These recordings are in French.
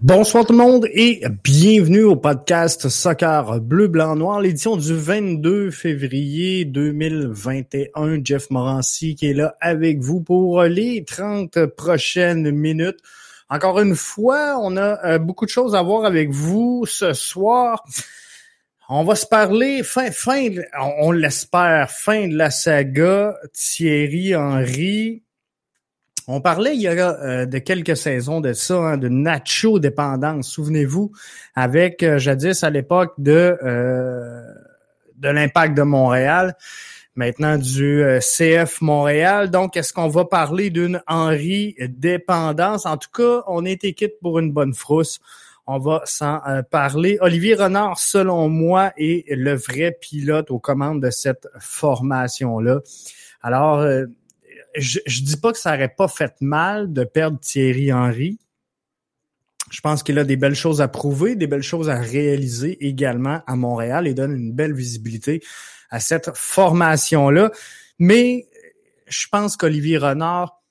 Bonsoir tout le monde et bienvenue au podcast Soccer Bleu, Blanc, Noir, l'édition du 22 février 2021. Jeff Morancy qui est là avec vous pour les 30 prochaines minutes. Encore une fois, on a euh, beaucoup de choses à voir avec vous ce soir. On va se parler fin, fin, on l'espère, fin de la saga Thierry Henry. On parlait il y a euh, de quelques saisons de ça, hein, de Nacho dépendance. Souvenez-vous, avec euh, jadis à l'époque de euh, de l'impact de Montréal, maintenant du CF Montréal. Donc, est-ce qu'on va parler d'une Henri dépendance? En tout cas, on est équipe pour une bonne frousse. On va s'en parler. Olivier Renard, selon moi, est le vrai pilote aux commandes de cette formation-là. Alors, je, je dis pas que ça aurait pas fait mal de perdre Thierry Henry. Je pense qu'il a des belles choses à prouver, des belles choses à réaliser également à Montréal et donne une belle visibilité à cette formation-là. Mais je pense qu'Olivier Renard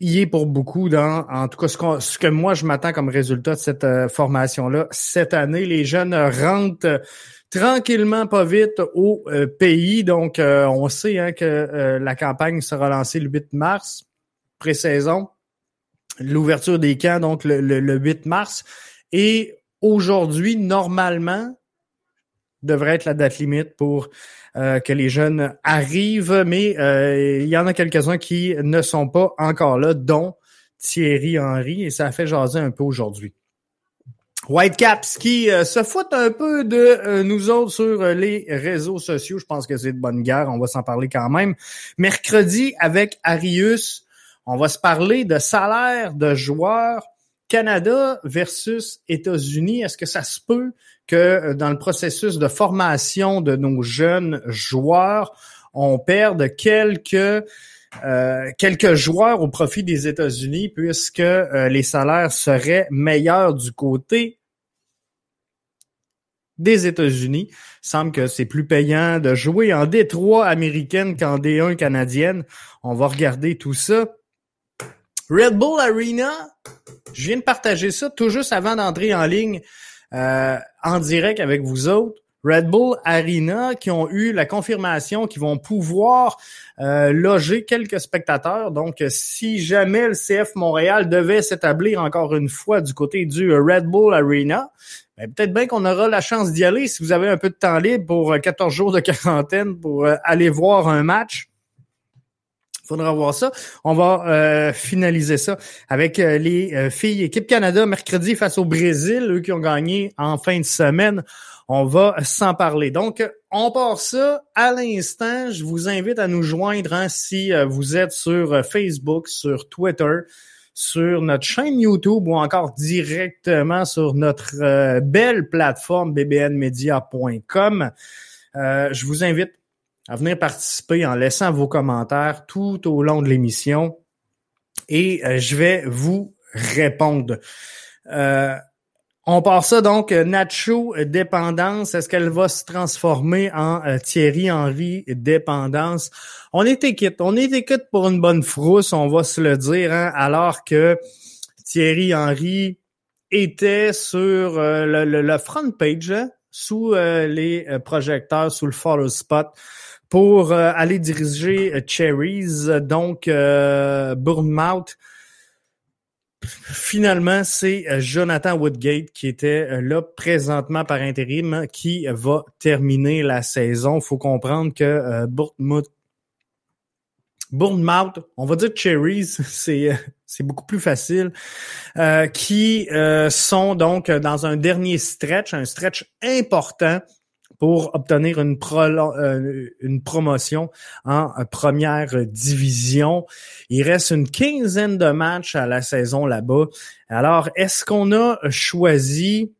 y est pour beaucoup dans, en tout cas, ce, ce que moi je m'attends comme résultat de cette euh, formation-là cette année. Les jeunes rentrent tranquillement, pas vite au euh, pays. Donc, euh, on sait hein, que euh, la campagne sera lancée le 8 mars, pré-saison. L'ouverture des camps, donc le, le 8 mars. Et aujourd'hui, normalement, devrait être la date limite pour que les jeunes arrivent, mais il y en a quelques-uns qui ne sont pas encore là, dont Thierry Henry, et ça a fait jaser un peu aujourd'hui. Whitecaps qui euh, se foutent un peu de euh, nous autres sur euh, les réseaux sociaux. Je pense que c'est de bonne guerre. On va s'en parler quand même. Mercredi, avec Arius, on va se parler de salaire de joueurs Canada versus États-Unis. Est-ce que ça se peut que dans le processus de formation de nos jeunes joueurs, on perde quelques quelques joueurs au profit des États-Unis puisque les salaires seraient meilleurs du côté des États-Unis. Semble que c'est plus payant de jouer en D3 américaine qu'en D1 canadienne. On va regarder tout ça. Red Bull Arena, je viens de partager ça tout juste avant d'entrer en ligne euh, en direct avec vous autres. Red Bull Arena qui ont eu la confirmation qu'ils vont pouvoir euh, loger quelques spectateurs. Donc, si jamais le CF Montréal devait s'établir encore une fois du côté du Red Bull Arena, ben, peut-être bien qu'on aura la chance d'y aller si vous avez un peu de temps libre pour 14 euh, jours de quarantaine pour euh, aller voir un match. Faudra voir ça. On va euh, finaliser ça avec les filles équipe Canada mercredi face au Brésil, eux qui ont gagné en fin de semaine. On va s'en parler. Donc, on part ça à l'instant. Je vous invite à nous joindre hein, si vous êtes sur Facebook, sur Twitter, sur notre chaîne YouTube ou encore directement sur notre euh, belle plateforme bbnmedia.com. Euh, je vous invite à venir participer en laissant vos commentaires tout au long de l'émission et euh, je vais vous répondre. On part ça donc, euh, Nacho euh, dépendance. Est-ce qu'elle va se transformer en euh, Thierry Henry dépendance? On est équipe. On est équipe pour une bonne frousse, on va se le dire, hein, alors que Thierry Henry était sur le, le, front page, hein, sous les projecteurs, sous le follow spot pour aller diriger Cherries, donc Bournemouth finalement, c'est euh, Jonathan Woodgate qui était euh, là présentement par intérim qui va terminer la saison. Faut comprendre que euh, Bournemouth, Bournemouth, on va dire Cherries, c'est c'est beaucoup plus facile, qui sont donc dans un dernier stretch, un stretch important pour obtenir une, euh, une promotion en euh, première division. Il reste une quinzaine de matchs à la saison là-bas. Alors, est-ce qu'on a choisi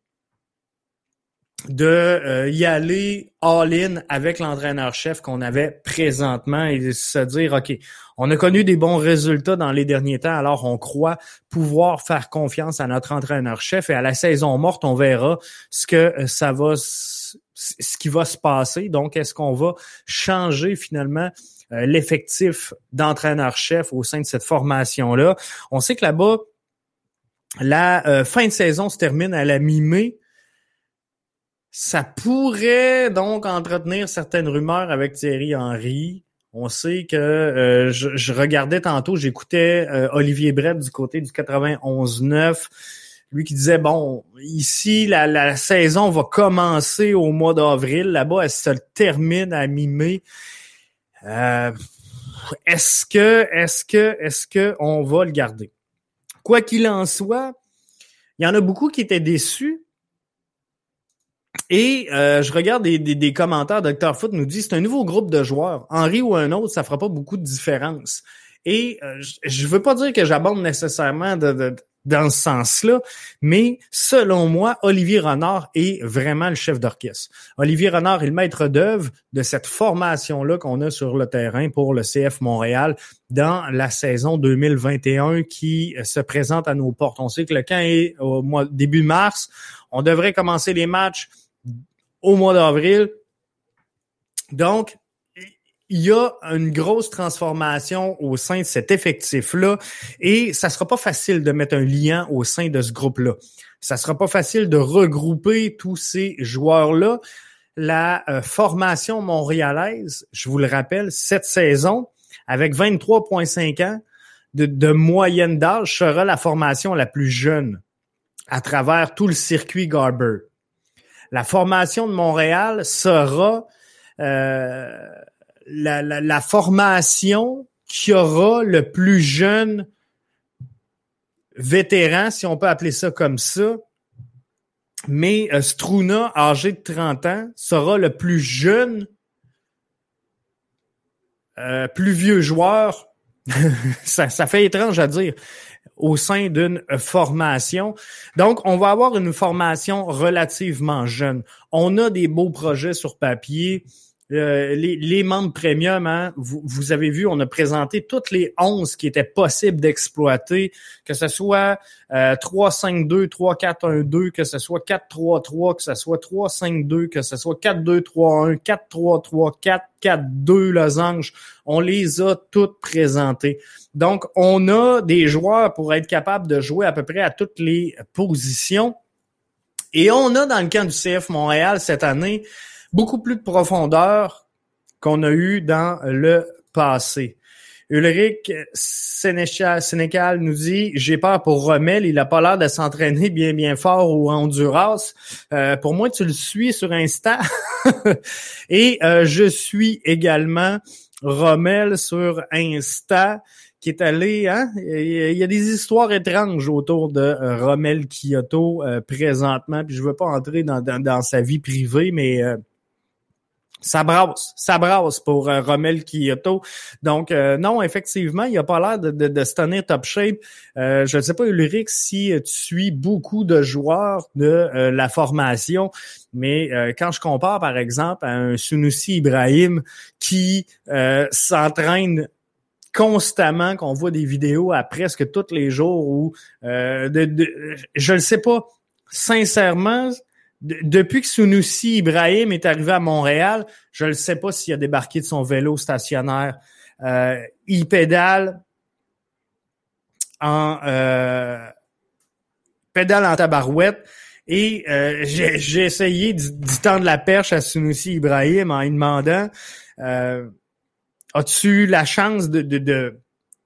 de euh, y aller all-in avec l'entraîneur-chef qu'on avait présentement et se dire, OK, on a connu des bons résultats dans les derniers temps, alors on croit pouvoir faire confiance à notre entraîneur-chef et à la saison morte, on verra ce que ça va ce qui va se passer. Donc, est-ce qu'on va changer finalement euh, l'effectif d'entraîneur-chef au sein de cette formation-là? On sait que là-bas, la euh, fin de saison se termine à la mi-mai. Ça pourrait donc entretenir certaines rumeurs avec Thierry Henry. On sait que euh, je, regardais tantôt, j'écoutais Olivier Brett du côté du 91-9 lui qui disait bon ici la, saison va commencer au mois d'avril là-bas elle se termine à mi-mai euh, est-ce que est-ce que est-ce que on va le garder? Quoi qu'il en soit il y en a beaucoup qui étaient déçus et euh, je regarde des, des, commentaires. Dr. Foot nous dit c'est un nouveau groupe de joueurs. Henri ou un autre, ça fera pas beaucoup de différence. Et euh, je veux pas dire que j'abonde nécessairement de, dans ce sens-là, mais selon moi, Olivier Renard est vraiment le chef d'orchestre. Olivier Renard est le maître d'œuvre de cette formation-là qu'on a sur le terrain pour le CF Montréal dans la saison 2021 qui se présente à nos portes. On sait que le camp est au mois, début mars. On devrait commencer les matchs au mois d'avril. Donc, il y a une grosse transformation au sein de cet effectif-là et ça sera pas facile de mettre un lien au sein de ce groupe-là. Ça sera pas facile de regrouper tous ces joueurs-là. La euh, formation montréalaise, je vous le rappelle, cette saison, avec 23,5 ans de, de moyenne d'âge, sera la formation la plus jeune à travers tout le circuit Garber. La formation de Montréal sera euh, la, formation qui aura le plus jeune vétéran, si on peut appeler ça comme ça. Mais euh, Struna, âgé de 30 ans, sera le plus jeune, euh, plus vieux joueur. ça fait étrange à dire au sein d'une formation. Donc, on va avoir une formation relativement jeune. On a des beaux projets sur papier. Euh, les, membres premium, hein, vous, vous, avez vu, on a présenté toutes les 11 qui étaient possibles d'exploiter, que ce soit euh, 3-5-2, 3-4-1-2, que ce soit 4-3-3, que ce soit 3-5-2, que ce soit 4-2-3-1, 4-3-3, 4-4-2 losange. On les a toutes présentées. Donc, on a des joueurs pour être capable de jouer à peu près à toutes les positions. Et on a dans le camp du CF Montréal cette année beaucoup plus de profondeur qu'on a eu dans le passé. Ulrich Sénécal nous dit J'ai peur pour Rommel, il a pas l'air de s'entraîner bien bien fort au Honduras. Euh, pour moi, tu le suis sur Insta. Et euh, je suis également Rommel sur Insta qui est allé, hein? Il y a des histoires étranges autour de euh, Rommel Kyoto présentement, puis je veux pas entrer dans, dans sa vie privée, mais ça brasse, ça brasse pour euh, Rommel Kyoto. Donc, euh, non, effectivement, il a pas l'air de, de, se tenir top shape. Euh, je ne sais pas, Ulrich, si tu suis beaucoup de joueurs de la formation, mais quand je compare, par exemple, à un Sunusi Ibrahim qui s'entraîne constamment, qu'on voit des vidéos à presque tous les jours où de, je ne sais pas, sincèrement, depuis que Sunusi Ibrahim est arrivé à Montréal, je ne sais pas s'il a débarqué de son vélo stationnaire. Euh, il pédale en, euh, pédale en tabarouette. Et euh, j'ai essayé d'y tendre la perche à Sunusi Ibrahim en lui demandant euh, As-tu la chance de, de,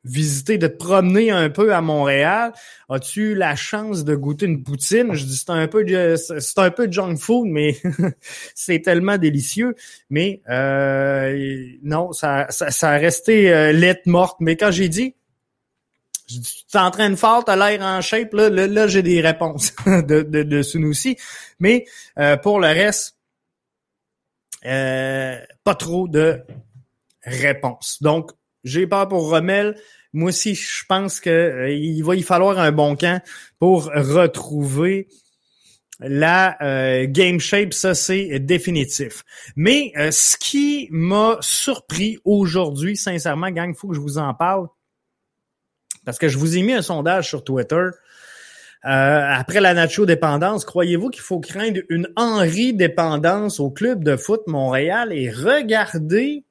visiter, de te promener un peu à Montréal? As-tu la chance de goûter une poutine? Je dis c'est un peu de, c'est un peu de junk food, mais c'est tellement délicieux. Mais euh, non, ça, ça, a resté euh, lettre morte. Mais quand j'ai dit je dis, tu t'entraînes fort, t'as l'air en shape, là, là, j'ai des réponses de, de, de. Mais euh, pour le reste, euh, pas trop de réponses. Donc, j'ai peur pour Rommel. Moi aussi, je pense que euh, il va y falloir un bon camp pour retrouver la game shape, ça c'est définitif. Mais ce qui m'a surpris aujourd'hui, sincèrement, gang, il faut que je vous en parle, parce que je vous ai mis un sondage sur Twitter. Euh, après la Nacho-dépendance, croyez-vous qu'il faut craindre une Henri-dépendance au club de foot Montréal? Et regardez,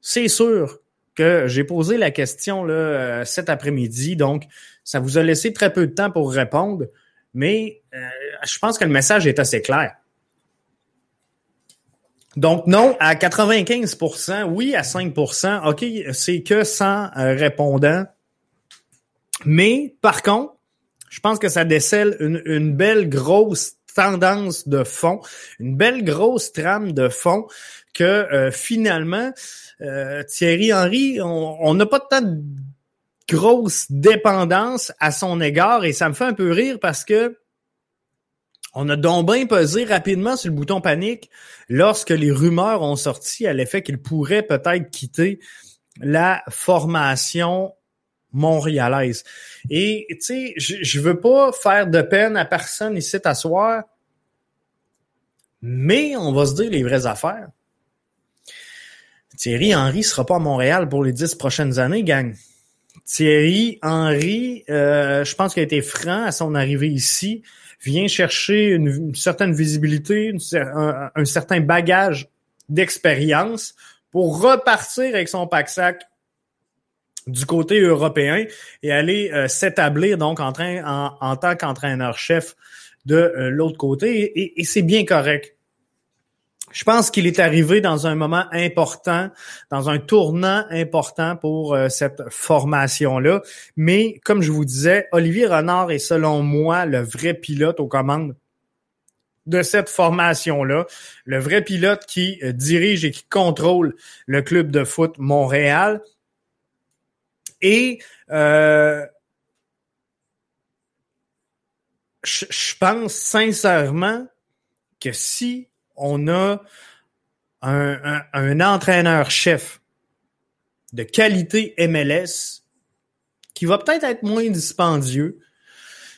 c'est sûr que j'ai posé la question là, euh, cet après-midi, donc ça vous a laissé très peu de temps pour répondre, mais euh, je pense que le message est assez clair. Donc non à 95% oui à 5% OK, c'est que 100 répondants mais par contre, je pense que ça décèle une, belle grosse tendance de fond, une belle grosse trame de fond que euh, finalement, euh, Thierry Henry, on n'a pas tant de grosse dépendance à son égard et ça me fait un peu rire parce que on a donc bien pesé rapidement sur le bouton panique lorsque les rumeurs ont sorti à l'effet qu'il pourrait peut-être quitter la formation montréalaise. Et tu sais, je, veux pas faire de peine à personne ici t'asseoir, mais on va se dire les vraies affaires. Thierry Henry sera pas à Montréal pour les dix prochaines années, gang. Thierry Henry, euh, je pense qu'il a été franc à son arrivée ici, vient chercher une, certaine visibilité, un, certain bagage d'expérience pour repartir avec son pack-sac du côté européen et aller euh, s'établir donc en, tant qu'entraîneur-chef de euh, l'autre côté et, c'est bien correct. Je pense qu'il est arrivé dans un moment important, dans un tournant important pour euh, cette formation-là. Mais comme je vous disais, Olivier Renard est selon moi le vrai pilote aux commandes de cette formation-là, le vrai pilote qui dirige et qui contrôle le club de foot Montréal. Et euh, je, pense sincèrement que si on a un, entraîneur-chef de qualité MLS qui va peut-être être moins dispendieux,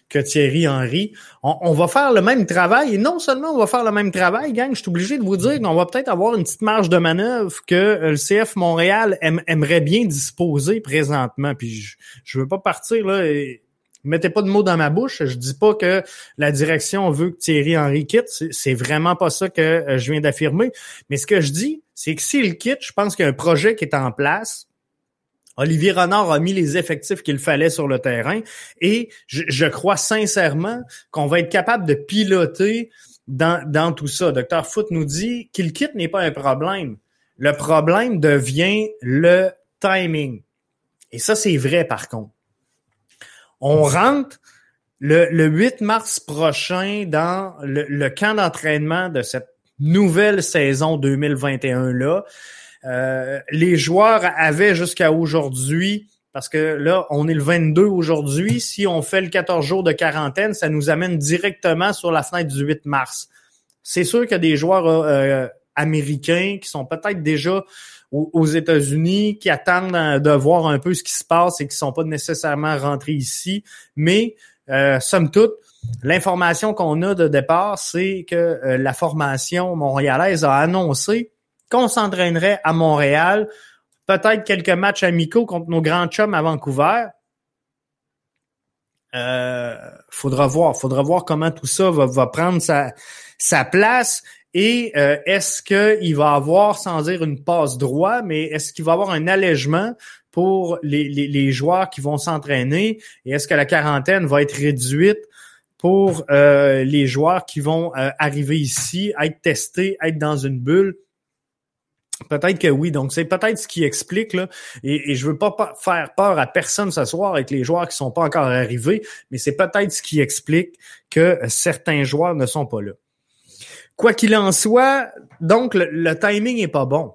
que Thierry Henry. On, va faire le même travail et non seulement on va faire le même travail, gang, je suis obligé de vous dire qu'on va peut-être avoir une petite marge de manœuvre que le CF Montréal aimerait bien disposer présentement. Puis je, je veux pas partir là. Et, mettez pas de mots dans ma bouche. Je dis pas que la direction veut que Thierry Henry quitte. C'est vraiment pas ça que euh, je viens d'affirmer. Mais ce que je dis, c'est que s'il quitte, je pense qu'il y a un projet qui est en place Olivier Renard a mis les effectifs qu'il fallait sur le terrain et je, crois sincèrement qu'on va être capable de piloter dans, tout ça. Docteur Foot nous dit qu'il quitte n'est pas un problème. Le problème devient le timing. Et ça, c'est vrai par contre. On rentre le, le 8 mars prochain dans le, camp d'entraînement de cette nouvelle saison 2021-là. Euh, les joueurs avaient jusqu'à aujourd'hui, parce que là, on est le 22 aujourd'hui, si on fait le 14 jours de quarantaine, ça nous amène directement sur la fenêtre du 8 mars. C'est sûr a des joueurs euh, américains qui sont peut-être déjà aux, États-Unis, qui attendent de voir un peu ce qui se passe et qui sont pas nécessairement rentrés ici. Mais, euh, somme toute, l'information qu'on a de départ, c'est que euh, la formation montréalaise a annoncé qu'on s'entraînerait à Montréal, peut-être quelques matchs amicaux contre nos grands chums à Vancouver. Euh, faudra voir, faudra voir comment tout ça va, prendre sa place. Et euh, est-ce qu'il va avoir, sans dire une passe droit, mais est-ce qu'il va avoir un allègement pour les, les, joueurs qui vont s'entraîner? Et est-ce que la quarantaine va être réduite pour euh, les joueurs qui vont euh, arriver ici, être testés, être dans une bulle? Peut-être que oui. Donc, c'est peut-être ce qui explique, là, et, et je veux pas faire peur à personne ce soir avec les joueurs qui sont pas encore arrivés, mais c'est peut-être ce qui explique que certains joueurs ne sont pas là. Quoi qu'il en soit, donc le, timing est pas bon.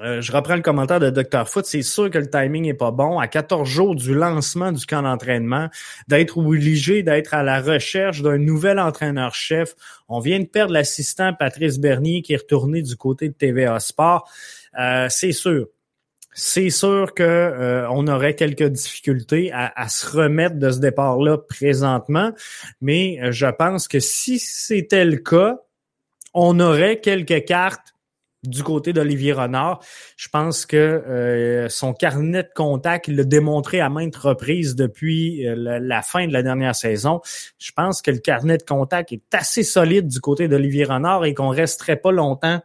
Euh, je reprends le commentaire de Dr. Foot. C'est sûr que le timing est pas bon. À 14 jours du lancement du camp d'entraînement, d'être obligé d'être à la recherche d'un nouvel entraîneur-chef. On vient de perdre l'assistant Patrice Bernier qui est retourné du côté de TVA Sport. Euh, c'est sûr. C'est sûr que euh, on aurait quelques difficultés à, se remettre de ce départ-là présentement, mais je pense que si c'était le cas, on aurait quelques cartes du côté d'Olivier Renard. Je pense que euh, son carnet de contact, il l'a démontré à maintes reprises depuis euh, la, fin de la dernière saison. Je pense que le carnet de contact est assez solide du côté d'Olivier Renard et qu'on resterait pas longtemps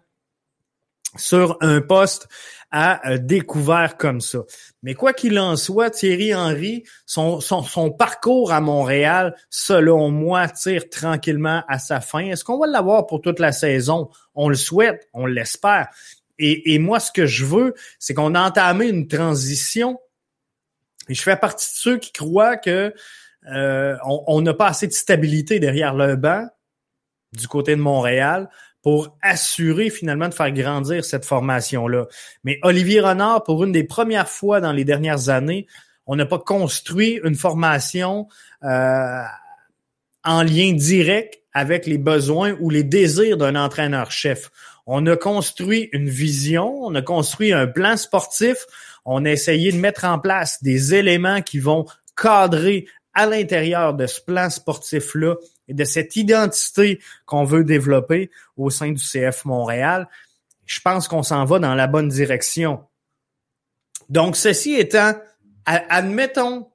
sur un poste à euh, découvert comme ça. Mais quoi qu'il en soit, Thierry Henry, son, son, parcours à Montréal, selon moi, tire tranquillement à sa fin. Est-ce qu'on va l'avoir pour toute la saison? On le souhaite, on l'espère. Et, et moi, ce que je veux, c'est qu'on a entamé une transition. Et je fais partie de ceux qui croient que euh, on n'a pas assez de stabilité derrière le banc du côté de Montréal pour assurer finalement de faire grandir cette formation-là. Mais Olivier Renard, pour une des premières fois dans les dernières années, on n'a pas construit une formation euh, en lien direct avec les besoins ou les désirs d'un entraîneur-chef. On a construit une vision, on a construit un plan sportif, on a essayé de mettre en place des éléments qui vont cadrer à l'intérieur de ce plan sportif-là et de cette identité qu'on veut développer au sein du CF Montréal, je pense qu'on s'en va dans la bonne direction. Donc, ceci étant, admettons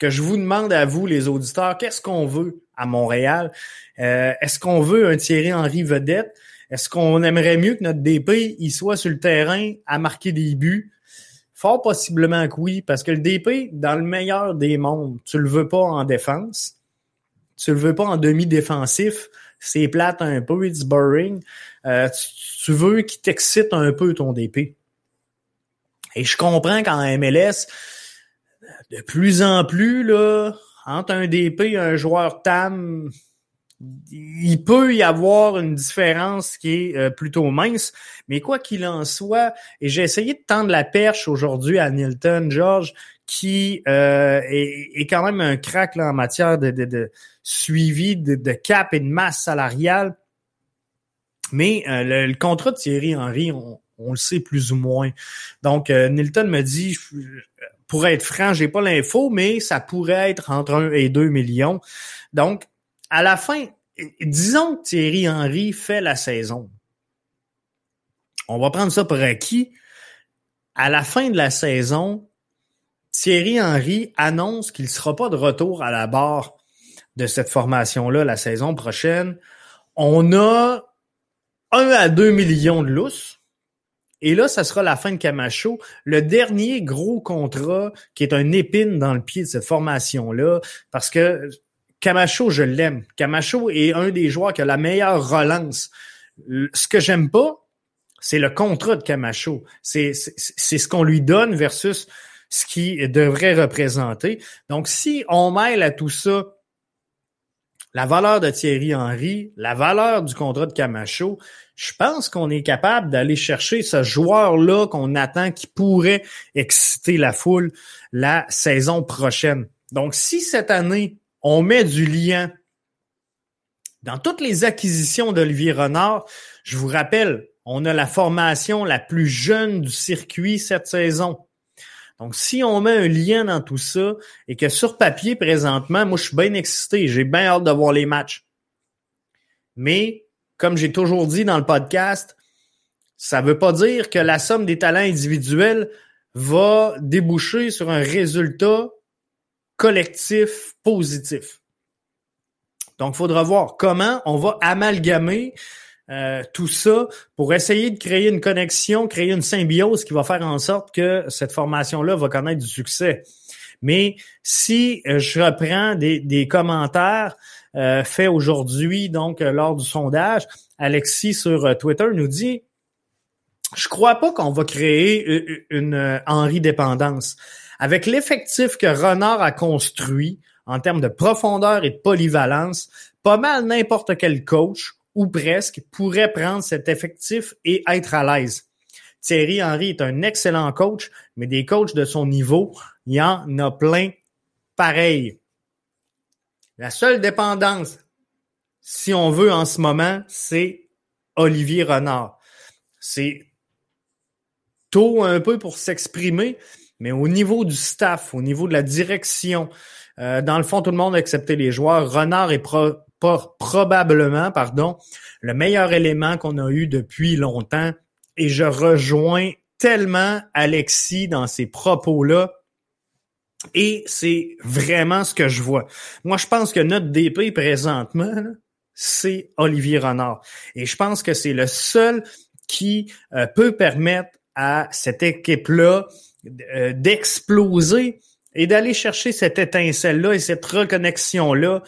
que je vous demande à vous, les auditeurs, qu'est-ce qu'on veut à Montréal? Euh, est-ce qu'on veut un Thierry Henry vedette? Est-ce qu'on aimerait mieux que notre DP il soit sur le terrain à marquer des buts? Fort possiblement que oui, parce que le DP, dans le meilleur des mondes, tu le veux pas en défense. Tu le veux pas en demi-défensif. C'est plate un peu, it's boring. Euh, tu, veux qu'il t'excite un peu ton DP. Et je comprends qu'en MLS, de plus en plus, là, entre un DP et un joueur TAM, il peut y avoir une différence qui est euh, plutôt mince, mais quoi qu'il en soit, et j'ai essayé de tendre la perche aujourd'hui à Nilton George, qui euh, est, quand même un crack en matière de, suivi de, cap et de masse salariale. Mais euh, le, contrat de Thierry Henry, on, le sait plus ou moins. Donc, Nilton me dit, pour être franc, j'ai pas l'info, mais ça pourrait être entre 1 et 2 millions. Donc, à la fin, disons que Thierry Henry fait la saison. On va prendre ça pour acquis. À la fin de la saison, Thierry Henry annonce qu'il ne sera pas de retour à la barre de cette formation-là la saison prochaine. On a 1 à 2 millions de lousses. Et là, ça sera la fin de Camacho. Le dernier gros contrat qui est un épine dans le pied de cette formation-là, parce que Camacho, je l'aime. Camacho est un des joueurs qui a la meilleure relance. Ce que j'aime pas, c'est le contrat de Camacho. C'est ce qu'on lui donne versus ce qu'il devrait représenter. Donc, si on mêle à tout ça la valeur de Thierry Henry, la valeur du contrat de Camacho, je pense qu'on est capable d'aller chercher ce joueur-là qu'on attend qui pourrait exciter la foule la saison prochaine. Donc, si cette année, on met du lien dans toutes les acquisitions d'Olivier Renard. Je vous rappelle, on a la formation la plus jeune du circuit cette saison. Donc, si on met un lien dans tout ça et que sur papier, présentement, moi, je suis bien excité, j'ai bien hâte de voir les matchs. Mais, comme j'ai toujours dit dans le podcast, ça ne veut pas dire que la somme des talents individuels va déboucher sur un résultat collectif positif. Donc, il faudra voir comment on va amalgamer euh, tout ça pour essayer de créer une connexion, créer une symbiose qui va faire en sorte que cette formation-là va connaître du succès. Mais si euh, je reprends des, commentaires euh, faits aujourd'hui, donc lors du sondage, Alexis sur Twitter nous dit Je crois pas qu'on va créer une Henri dépendance. Avec l'effectif que Renard a construit en termes de profondeur et de polyvalence, pas mal n'importe quel coach ou presque pourrait prendre cet effectif et être à l'aise. Thierry Henry est un excellent coach, mais des coachs de son niveau, il y en a plein pareil. La seule dépendance, si on veut en ce moment, c'est Olivier Renard. C'est tôt un peu pour s'exprimer, mais au niveau du staff, au niveau de la direction, euh, dans le fond, tout le monde a accepté les joueurs. Renard est probablement pardon, le meilleur élément qu'on a eu depuis longtemps et je rejoins tellement Alexis dans ces propos-là. Et c'est vraiment ce que je vois. Moi, je pense que notre DP présentement, c'est Olivier Renard. Et je pense que c'est le seul qui euh, peut permettre à cette équipe-là d'exploser et d'aller chercher cette étincelle-là et cette reconnexion-là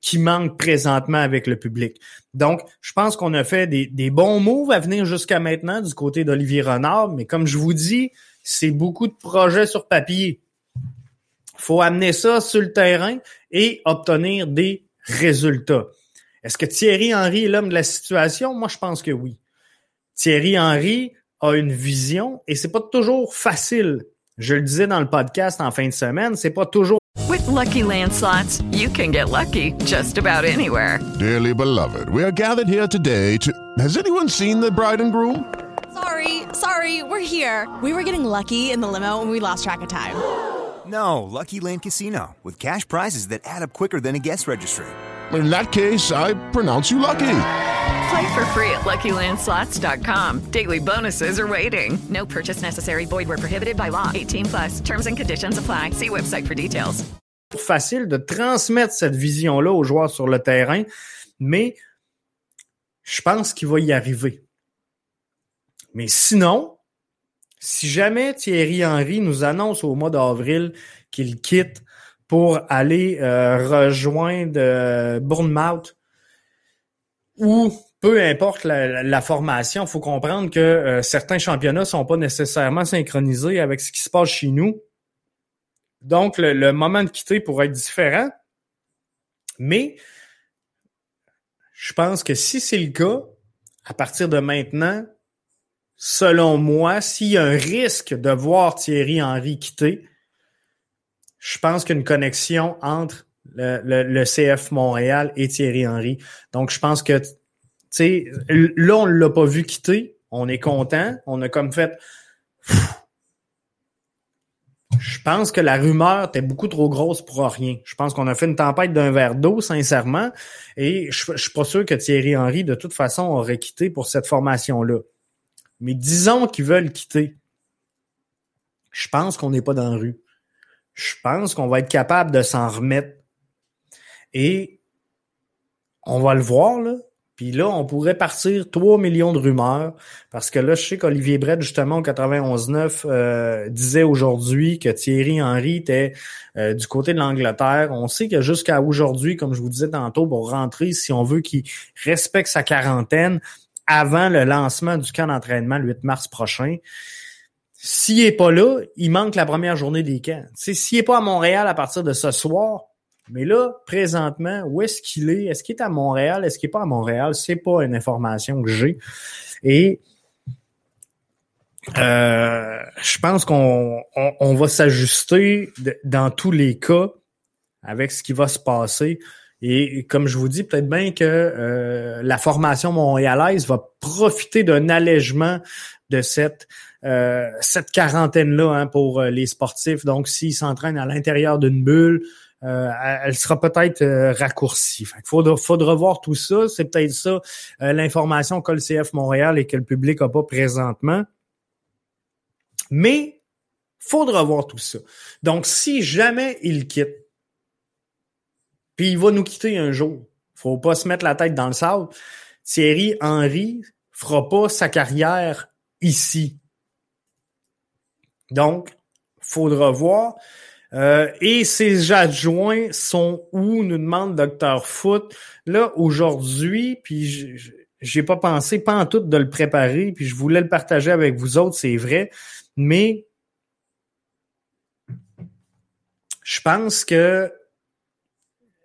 qui manque présentement avec le public. Donc, je pense qu'on a fait des, bons moves à venir jusqu'à maintenant du côté d'Olivier Renard, mais comme je vous dis, c'est beaucoup de projets sur papier. faut amener ça sur le terrain et obtenir des résultats. Est-ce que Thierry Henry est l'homme de la situation? Moi, je pense que oui. Thierry Henry a une vision et c'est pas toujours facile Je le disais dans le podcast en fin de semaine, c'est pas toujours. With lucky landslots, you can get lucky just about anywhere. Dearly beloved, we are gathered here today to. Has anyone seen the bride and groom? Sorry, sorry, we're here. We were getting lucky in the limo and we lost track of time. No, Lucky Land Casino, with cash prizes that add up quicker than a guest registry. In that case, I pronounce you lucky. Play for free at LuckyLandSlots.com. Daily bonuses are waiting. No purchase necessary. Void were prohibited by law. 18 plus. Terms and conditions apply. See website for details. Facile de transmettre cette vision-là aux joueurs sur le terrain, mais je pense qu'il va y arriver. Mais sinon, si jamais Thierry Henry nous annonce au mois d'avril qu'il quitte pour aller euh, rejoindre euh, Bournemouth ou peu importe la, formation, il faut comprendre que euh, certains championnats sont pas nécessairement synchronisés avec ce qui se passe chez nous. Donc, le, moment de quitter pourrait être différent. Mais je pense que si c'est le cas, à partir de maintenant, selon moi, s'il y a un risque de voir Thierry Henry quitter, je pense qu'une connexion entre le, le, CF Montréal et Thierry Henry. Donc, je pense que sais, là, on l'a pas vu quitter. On est content. On a comme fait. Je pense que la rumeur était beaucoup trop grosse pour rien. Je pense qu'on a fait une tempête d'un verre d'eau, sincèrement. Et je, je suis pas sûr que Thierry Henry, de toute façon, aurait quitté pour cette formation-là. Mais disons qu'ils veulent quitter. Je pense qu'on n'est pas dans la rue. Je pense qu'on va être capable de s'en remettre. Et on va le voir, là. Puis là, on pourrait partir 3 millions de rumeurs, parce que là, je sais qu'Olivier Brett, justement, au 91-9, euh, disait aujourd'hui que Thierry Henry était euh, du côté de l'Angleterre. On sait que jusqu'à aujourd'hui, comme je vous disais tantôt, pour rentrer, si on veut qu'il respecte sa quarantaine avant le lancement du camp d'entraînement le 8 mars prochain, s'il est pas là, il manque la première journée des camps. S'il est pas à Montréal à partir de ce soir, mais là, présentement, où est-ce qu'il est? Est-ce qu'il est à Montréal? Est-ce qu'il n'est pas à Montréal? C'est pas une information que j'ai. Et euh, je pense qu'on on, va s'ajuster dans tous les cas avec ce qui va se passer. Et comme je vous dis, peut-être bien que euh, la formation montréalaise va profiter d'un allègement de cette euh, cette quarantaine-là hein, pour les sportifs. Donc, s'ils s'entraînent à l'intérieur d'une bulle, euh, elle sera peut-être euh, raccourcie. Il faudra, faudra voir tout ça. C'est peut-être ça euh, l'information que le CF Montréal et que le public n'a pas présentement. Mais faudra voir tout ça. Donc, si jamais il quitte, puis il va nous quitter un jour, faut pas se mettre la tête dans le sable. Thierry Henry fera pas sa carrière ici. Donc, faudra voir. Euh, et ses adjoints sont où, nous demande Docteur Foot. Là, aujourd'hui, puis j'ai pas pensé, pas en tout, de le préparer, puis je voulais le partager avec vous autres, c'est vrai, mais je pense que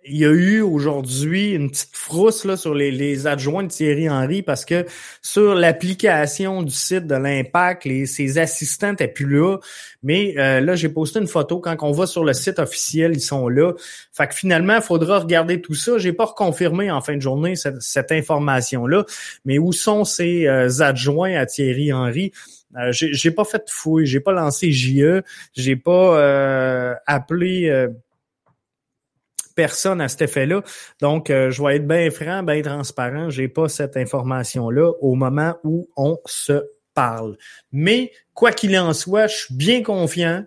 il y a eu aujourd'hui une petite frousse sur les, adjoints de Thierry Henry parce que sur l'application du site de l'Impact, les, ses assistants n'étaient plus là. Mais euh, là, j'ai posté une photo. Quand on va sur le site officiel, ils sont là. Fait que finalement, il faudra regarder tout ça. J'ai pas reconfirmé en fin de journée cette, information-là. Mais où sont ces euh, adjoints à Thierry Henry? Euh, j'ai pas fait de fouille, j'ai pas lancé JE, j'ai pas euh, appelé personne à cet effet-là. Donc, je vais être bien franc, bien transparent. J'ai pas cette information-là au moment où on se parle. Mais quoi qu'il en soit, je suis bien confiant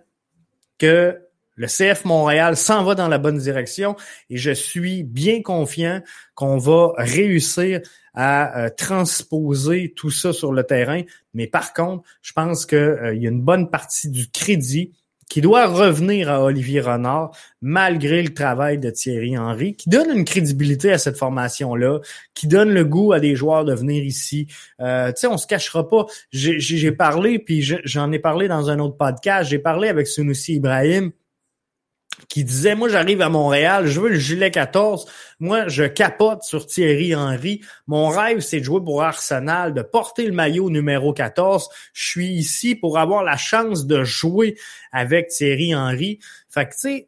que le CF Montréal s'en va dans la bonne direction et je suis bien confiant qu'on va réussir à euh, transposer tout ça sur le terrain. Mais par contre, je pense qu'il euh, y a une bonne partie du crédit qui doit revenir à Olivier Renard, malgré le travail de Thierry Henry, qui donne une crédibilité à cette formation-là, qui donne le goût à des joueurs de venir ici. Euh, tu sais, on se cachera pas. J'ai parlé, puis j'en ai parlé dans un autre podcast, j'ai parlé avec Sunusi Ibrahim, qui disait Moi, j'arrive à Montréal, je veux le gilet 14. Moi, je capote sur Thierry Henry. Mon rêve, c'est de jouer pour Arsenal, de porter le maillot numéro 14. Je suis ici pour avoir la chance de jouer avec Thierry Henry. Fait que, tu sais,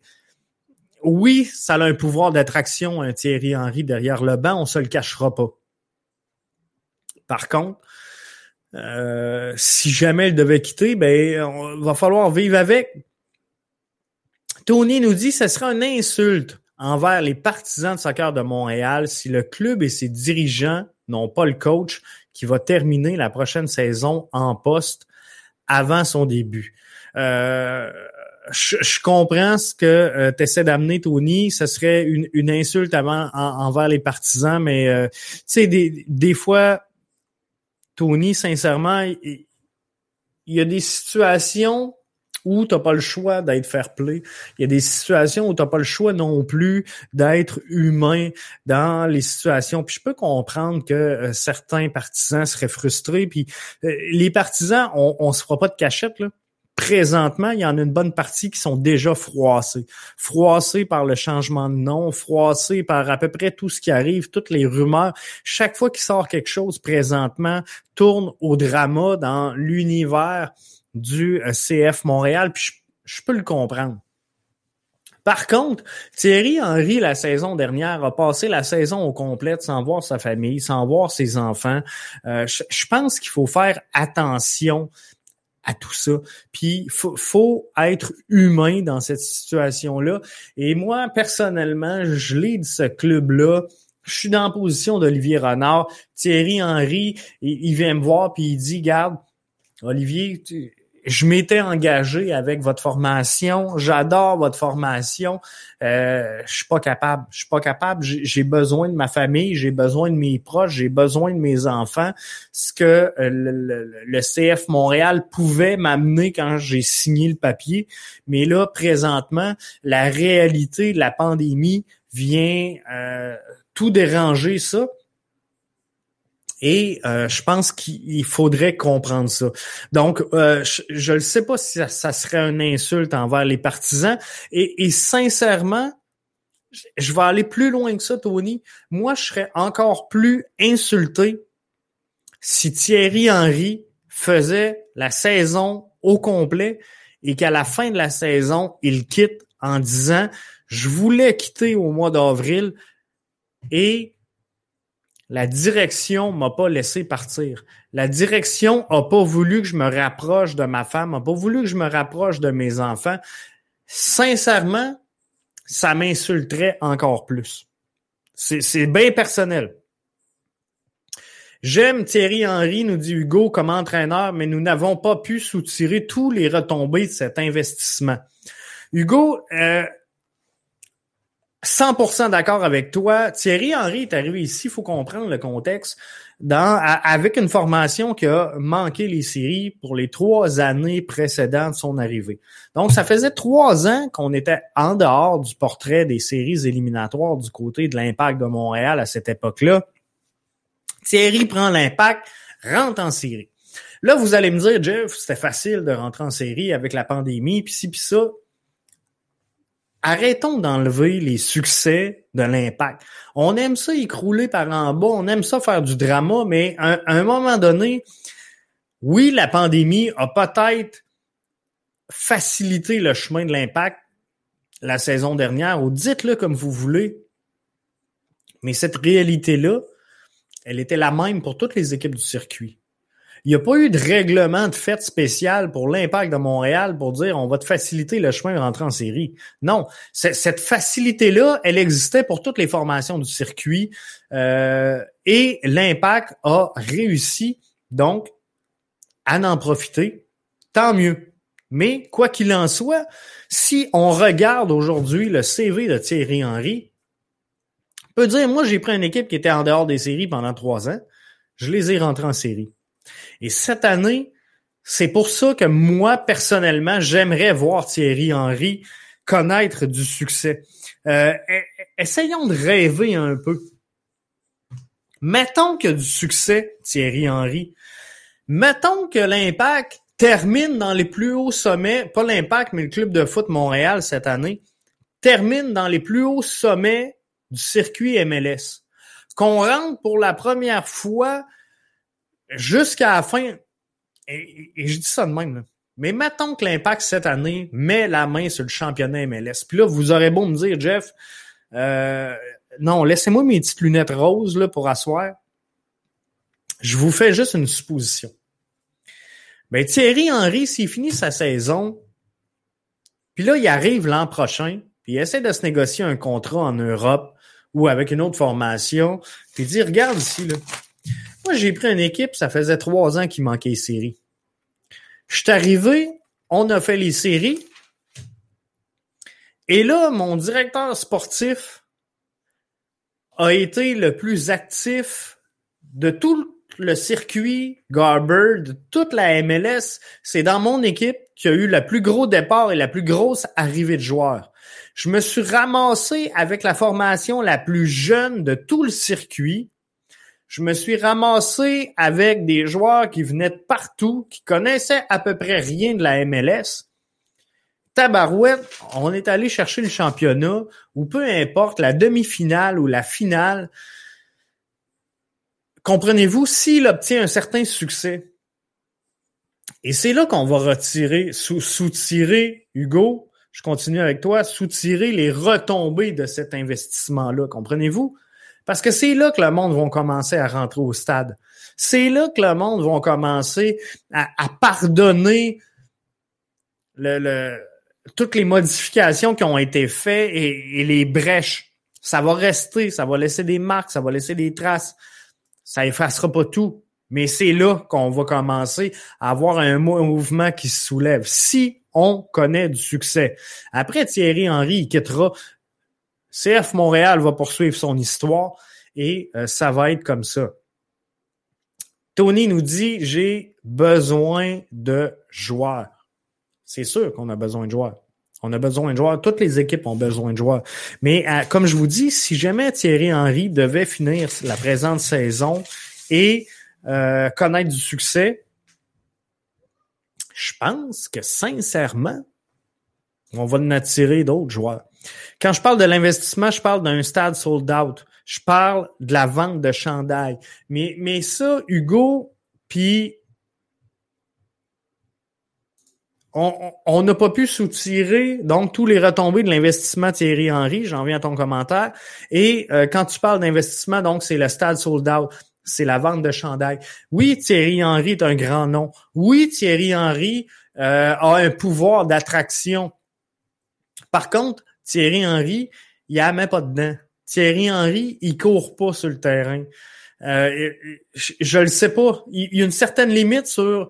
oui, ça a un pouvoir d'attraction, un Thierry Henry derrière le banc, on se le cachera pas. Par contre, euh, si jamais il devait quitter, ben, on va falloir vivre avec. Tony nous dit que ce sera une insulte envers les partisans de soccer de Montréal si le club et ses dirigeants n'ont pas le coach qui va terminer la prochaine saison en poste avant son début. Euh, je, comprends ce que euh, tu essaies d'amener, Tony. Ce serait une, insulte envers les partisans, mais euh, tu sais, des fois, Tony, sincèrement, il y a des situations où tu n'as pas le choix d'être fair play. Il y a des situations où tu n'as pas le choix non plus d'être humain dans les situations. Puis je peux comprendre que euh, certains partisans seraient frustrés. Puis euh, les partisans, on, on se fera pas de cachette là. Présentement, il y en a une bonne partie qui sont déjà froissés. Froissés par le changement de nom, froissés par à peu près tout ce qui arrive, toutes les rumeurs. Chaque fois qu'il sort quelque chose présentement, tourne au drama dans l'univers du euh, CF Montréal, puis je, peux le comprendre. Par contre, Thierry Henry, la saison dernière, a passé la saison au complète sans voir sa famille, sans voir ses enfants. Euh, je, pense qu'il faut faire attention à tout ça. Puis faut, faut être humain dans cette situation-là. Et moi, personnellement, je de ce club-là. Je suis dans la position d'Olivier Renard. Thierry Henry, il, il, vient me voir puis il dit, garde, Olivier, tu, je m'étais engagé avec votre formation, j'adore votre formation, euh, je suis pas capable, je suis pas capable, j'ai besoin de ma famille, j'ai besoin de mes proches, j'ai besoin de mes enfants, ce que euh, le, CF Montréal pouvait m'amener quand j'ai signé le papier, mais là présentement, la réalité de la pandémie vient euh, tout déranger ça. Et euh, je pense qu'il faudrait comprendre ça. Donc, euh, je ne sais pas si ça, serait une insulte envers les partisans. Et, et, sincèrement, je vais aller plus loin que ça, Tony. Moi, je serais encore plus insulté si Thierry Henry faisait la saison au complet et qu'à la fin de la saison, il quitte en disant je voulais quitter au mois d'avril et la direction m'a pas laissé partir. La direction a pas voulu que je me rapproche de ma femme, a pas voulu que je me rapproche de mes enfants. Sincèrement, ça m'insulterait encore plus. C'est bien personnel. J'aime Thierry Henry, nous dit Hugo, comme entraîneur, mais nous n'avons pas pu soutirer tous les retombées de cet investissement. Hugo, euh, 100% d'accord avec toi. Thierry Henry est arrivé ici, il faut comprendre le contexte, dans, avec une formation qui a manqué les séries pour les trois années précédentes de son arrivée. Donc, ça faisait trois ans qu'on était en dehors du portrait des séries éliminatoires du côté de l'impact de Montréal à cette époque-là. Thierry prend l'impact, rentre en série. Là, vous allez me dire, Jeff, c'était facile de rentrer en série avec la pandémie, puis ci, puis ça arrêtons d'enlever les succès de l'impact. On aime ça écrouler par en bas, on aime ça faire du drama, mais à, un moment donné, oui, la pandémie a peut-être facilité le chemin de l'impact la saison dernière, ou dites-le comme vous voulez, mais cette réalité-là, elle était la même pour toutes les équipes du circuit. Il n'y a pas eu de règlement de fête spécial pour l'impact de Montréal pour dire on va te faciliter le chemin de rentrer en série. Non, cette facilité-là, elle existait pour toutes les formations du circuit euh, et l'impact a réussi donc à en profiter. Tant mieux. Mais quoi qu'il en soit, si on regarde aujourd'hui le CV de Thierry Henry, on peut dire, moi j'ai pris une équipe qui était en dehors des séries pendant trois ans, je les ai rentrés en série. Et cette année, c'est pour ça que moi, personnellement, j'aimerais voir Thierry Henry connaître du succès. Euh, essayons de rêver un peu. Mettons que du succès, Thierry Henry. Mettons que l'impact termine dans les plus hauts sommets, pas l'impact, mais le club de foot Montréal cette année, termine dans les plus hauts sommets du circuit MLS. Qu'on rentre pour la première fois jusqu'à la fin, et, je dis ça de même, mais mettons que l'impact cette année met la main sur le championnat MLS. Puis là, vous aurez beau me dire, Jeff, euh, non, laissez-moi mes petites lunettes roses là, pour asseoir. Je vous fais juste une supposition. Ben, Thierry Henry, s'il finit sa saison, puis là, il arrive l'an prochain, puis il essaie de se négocier un contrat en Europe ou avec une autre formation, puis il dit, regarde ici, là, moi, j'ai pris une équipe, ça faisait trois ans qu'il manquait les séries. Je suis arrivé, on a fait les séries. Et là, mon directeur sportif a été le plus actif de tout le circuit Garber, de toute la MLS. C'est dans mon équipe qu'il y a eu le plus gros départ et la plus grosse arrivée de joueurs. Je me suis ramassé avec la formation la plus jeune de tout le circuit je me suis ramassé avec des joueurs qui venaient de partout, qui connaissaient à peu près rien de la MLS. Tabarouette, on est allé chercher le championnat, ou peu importe, la demi-finale ou la finale. Comprenez-vous, s'il obtient un certain succès, et c'est là qu'on va retirer, sous-tirer, Hugo, je continue avec toi, sous-tirer les retombées de cet investissement-là, comprenez-vous? Parce que c'est là que le monde va commencer à rentrer au stade. C'est là que le monde va commencer à, pardonner le, toutes les modifications qui ont été faites et, les brèches. Ça va rester, ça va laisser des marques, ça va laisser des traces. Ça effacera pas tout. Mais c'est là qu'on va commencer à avoir un mouvement qui se soulève. Si on connaît du succès. Après, Thierry Henry, il quittera CF Montréal va poursuivre son histoire et euh, ça va être comme ça. Tony nous dit j'ai besoin de joueurs. C'est sûr qu'on a besoin de joueurs. On a besoin de joueurs. Toutes les équipes ont besoin de joueurs. Mais euh, comme je vous dis, si jamais Thierry Henry devait finir la présente saison et euh, connaître du succès, je pense que sincèrement, on va en attirer d'autres joueurs. Quand je parle de l'investissement, je parle d'un stade sold out. Je parle de la vente de chandail. Mais, mais ça, Hugo, puis on n'a pas pu soutirer donc tous les retombées de l'investissement Thierry Henry, j'en viens à ton commentaire. Et euh, quand tu parles d'investissement, donc c'est le stade sold out, c'est la vente de chandail. Oui, Thierry Henry est un grand nom. Oui, Thierry Henry euh, a un pouvoir d'attraction. Par contre, Thierry Henry, il a même pas dedans. Thierry Henry, il court pas sur le terrain. Euh, je, ne le sais pas. Il, y a une certaine limite sur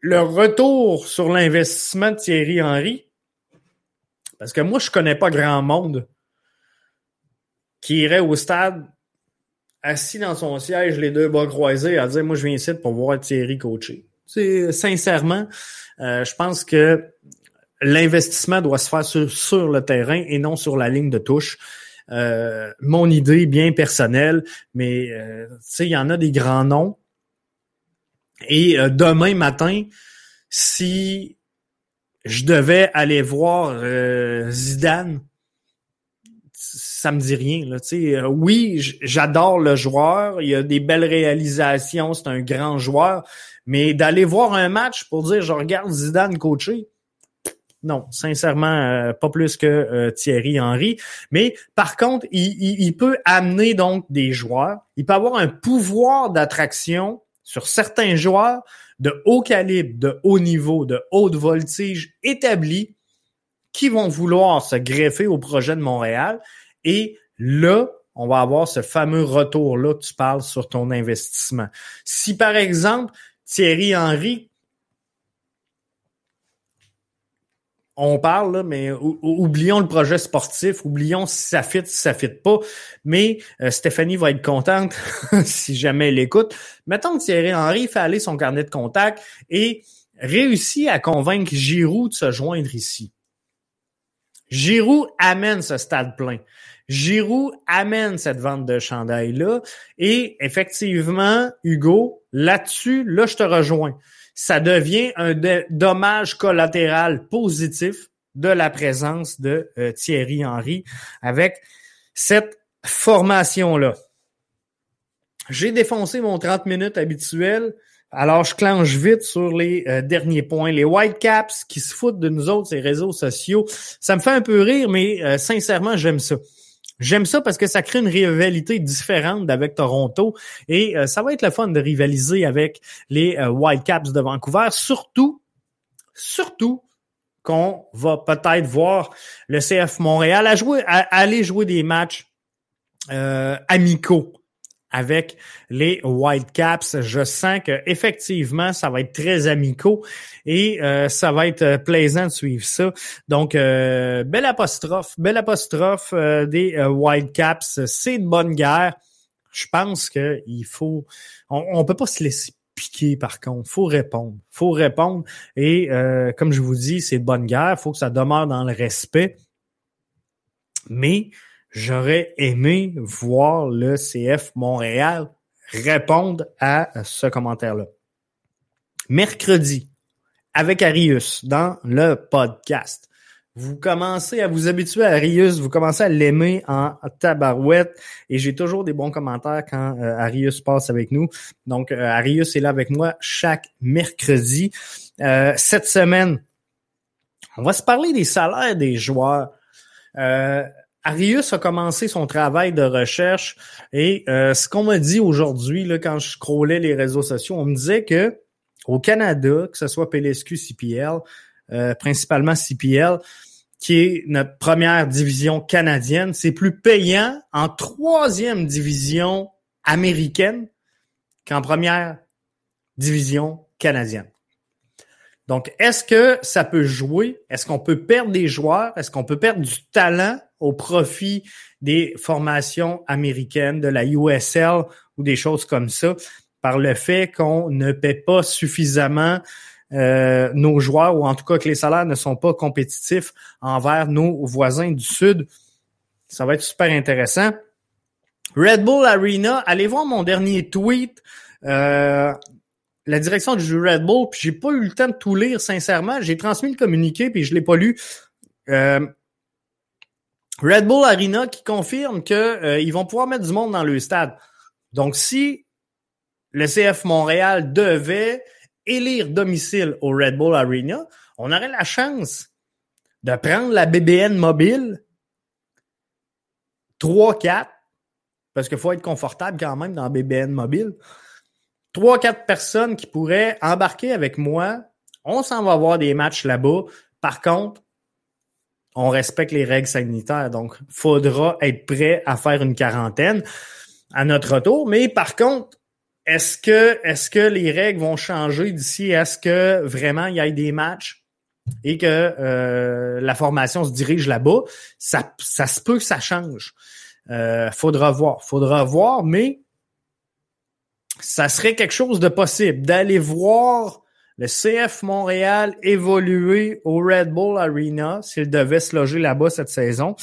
le retour sur l'investissement de Thierry Henry. Parce que moi, je connais pas grand monde qui irait au stade assis dans son siège, les deux bras croisés, à dire moi je viens ici pour voir Thierry coacher. Sincèrement, euh, je pense que l'investissement doit se faire sur, le terrain et non sur la ligne de touche. Euh, mon idée bien personnelle, mais euh, il y en a des grands noms. Et demain matin, si je devais aller voir Zidane ça me dit rien. Là, euh, oui, j'adore le joueur, il a des belles réalisations, c'est un grand joueur, mais d'aller voir un match pour dire je regarde Zidane coacher, non, sincèrement, euh, pas plus que euh, Thierry Henry. Mais par contre, il, peut amener donc des joueurs. Il peut avoir un pouvoir d'attraction sur certains joueurs de haut calibre, de haut niveau, de haute voltige établis qui vont vouloir se greffer au projet de Montréal et là, on va avoir ce fameux retour-là que tu parles sur ton investissement. Si par exemple, Thierry Henry, on parle, là, mais oublions le projet sportif, oublions si ça fit, si ça fit pas. Mais euh, Stéphanie va être contente si jamais elle écoute. Mettons que Thierry Henry fait aller son carnet de contact et réussit à convaincre Giroud de se joindre ici. Giroud amène ce stade plein. Giroud amène cette vente de chandail-là. Et effectivement, Hugo, là-dessus, là, je te rejoins. Ça devient un dommage collatéral positif de la présence de euh, Thierry Henry avec cette formation-là. J'ai défoncé mon 30 minutes habituel. Alors, je clenche vite sur les euh, derniers points. Les Whitecaps qui se foutent de nous autres, ces réseaux sociaux. Ça me fait un peu rire, mais euh, sincèrement, j'aime ça. J'aime ça parce que ça crée une rivalité différente avec Toronto et euh, ça va être le fun de rivaliser avec les euh, Whitecaps de Vancouver, surtout, surtout qu'on va peut-être voir le CF Montréal à jouer, à, aller jouer des matchs euh, amicaux avec les Whitecaps. Je sens que effectivement, ça va être très amicaux et euh, ça va être euh, plaisant de suivre ça. Donc, euh, belle apostrophe, belle apostrophe des Whitecaps. C'est une bonne guerre. Je pense qu'il faut, on, ne peut pas se laisser piquer par contre. Faut répondre, faut répondre. Et comme je vous dis, c'est de bonne guerre. Faut que ça demeure dans le respect. Mais J'aurais aimé voir le CF Montréal répondre à ce commentaire-là. Mercredi, avec Arius, dans le podcast, vous commencez à vous habituer à Arius, vous commencez à l'aimer en tabarouette et j'ai toujours des bons commentaires quand euh, Arius passe avec nous. Donc, euh, Arius est là avec moi chaque mercredi. Euh, cette semaine, on va se parler des salaires des joueurs. Euh, Arius a commencé son travail de recherche et euh, ce qu'on m'a dit aujourd'hui, là, quand je scrollais les réseaux sociaux, on me disait que au Canada, que ce soit PLSQ, CPL, euh, principalement CPL, qui est notre première division canadienne, c'est plus payant en troisième division américaine qu'en première division canadienne. Donc, est-ce que ça peut jouer? Est-ce qu'on peut perdre des joueurs? Est-ce qu'on peut perdre du talent au profit des formations américaines, de la USL ou des choses comme ça, par le fait qu'on ne paie pas suffisamment euh, nos joueurs, ou en tout cas que les salaires ne sont pas compétitifs envers nos voisins du Sud? Ça va être super intéressant. Red Bull Arena, allez voir mon dernier tweet. Euh, la direction du Red Bull, puis j'ai pas eu le temps de tout lire sincèrement. J'ai transmis le communiqué puis je l'ai pas lu. Euh, Red Bull Arena qui confirme qu'ils euh, vont pouvoir mettre du monde dans le stade. Donc, si le CF Montréal devait élire domicile au Red Bull Arena, on aurait la chance de prendre la BBN mobile 3-4, parce qu'il faut être confortable quand même dans la BBN mobile. 3-4 personnes qui pourraient embarquer avec moi. On s'en va voir des matchs là-bas. Par contre, on respecte les règles sanitaires. Donc, faudra être prêt à faire une quarantaine à notre retour. Mais par contre, est-ce que, est-ce que les règles vont changer d'ici à ce que vraiment il y ait des matchs et que euh, la formation se dirige là-bas? Ça, ça se peut que ça change. Euh, faudra voir, faudra voir, mais ça serait quelque chose de possible d'aller voir le CF Montréal évoluer au Red Bull Arena s'il devait se loger là-bas cette saison.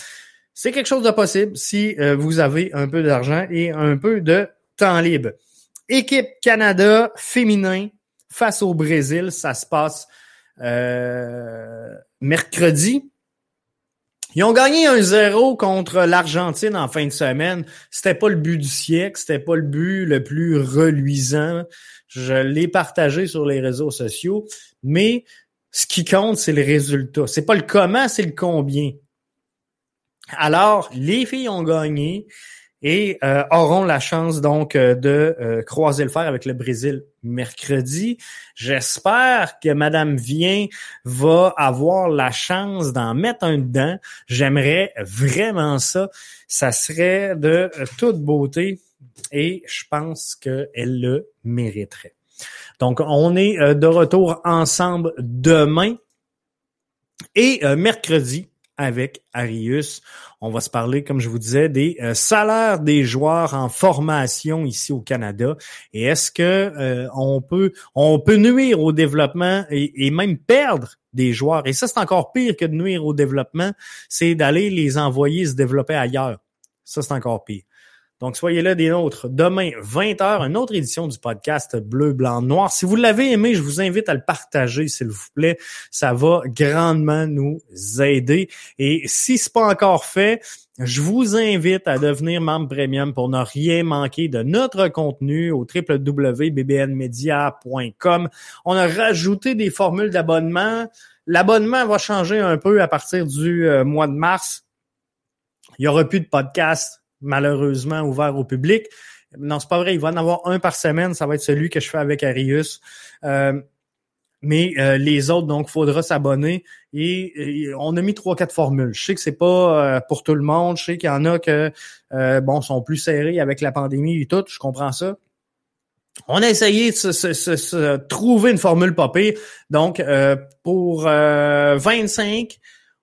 C'est quelque chose de possible si euh, vous avez un peu d'argent et un peu de temps libre. Équipe Canada féminin face au Brésil, ça se passe euh, mercredi. Ils ont gagné un 0 contre l'Argentine en fin de semaine. C'était pas le but du siècle, c'était pas le but le plus reluisant. Je l'ai partagé sur les réseaux sociaux, mais ce qui compte, c'est le résultat. C'est pas le comment, c'est le combien. Alors, les filles ont gagné et euh, auront la chance donc euh, de euh, croiser le fer avec le Brésil mercredi. J'espère que Madame Vien va avoir la chance d'en mettre un dedans. J'aimerais vraiment ça. Ça serait de toute beauté et je pense qu'elle le mériterait. Donc, on est de retour ensemble demain et mercredi avec Arius. On va se parler, comme je vous disais, des euh, salaires des joueurs en formation ici au Canada. Et est-ce que euh, on peut on peut nuire au développement et, et même perdre des joueurs? Et ça, c'est encore pire que de nuire au développement, c'est d'aller les envoyer se développer ailleurs. Ça, c'est encore pire. Donc, soyez là des nôtres. Demain, 20h, une autre édition du podcast Bleu, Blanc, Noir. Si vous l'avez aimé, je vous invite à le partager, s'il vous plaît. Ça va grandement nous aider. Et si c'est pas encore fait, je vous invite à devenir membre premium pour ne rien manquer de notre contenu au www.bbnmedia.com. On a rajouté des formules d'abonnement. L'abonnement va changer un peu à partir du euh, mois de mars. Il y aura plus de podcast malheureusement ouvert au public. Non, c'est pas vrai. Il va en avoir un par semaine. Ça va être celui que je fais avec Arius. Euh, mais euh, les autres, donc, faudra s'abonner. Et, on a mis trois, quatre formules. Je sais que c'est pas euh, pour tout le monde. Je sais qu'il y en a que bon sont plus serrés avec la pandémie et tout. Je comprends ça. On a essayé de se, trouver une formule pire. Donc, pour 25,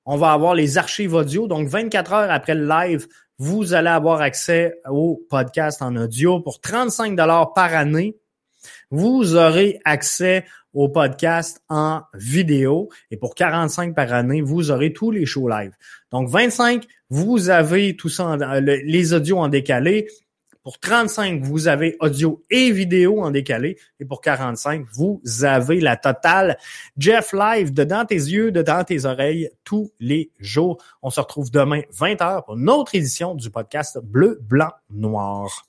on va avoir les archives audio. Donc, 24 heures après le live, vous allez avoir accès au podcast en audio pour 35 dollars par année. Vous aurez accès au podcast en vidéo et pour 45 par année, vous aurez tous les shows live. Donc 25, vous avez tout ça, les audios en décalé. Pour 35, vous avez audio et vidéo en décalé. Et pour 45, vous avez la totale Jeff Live dedans tes yeux, dedans tes oreilles tous les jours. On se retrouve demain 20h pour une autre édition du podcast Bleu, Blanc, Noir.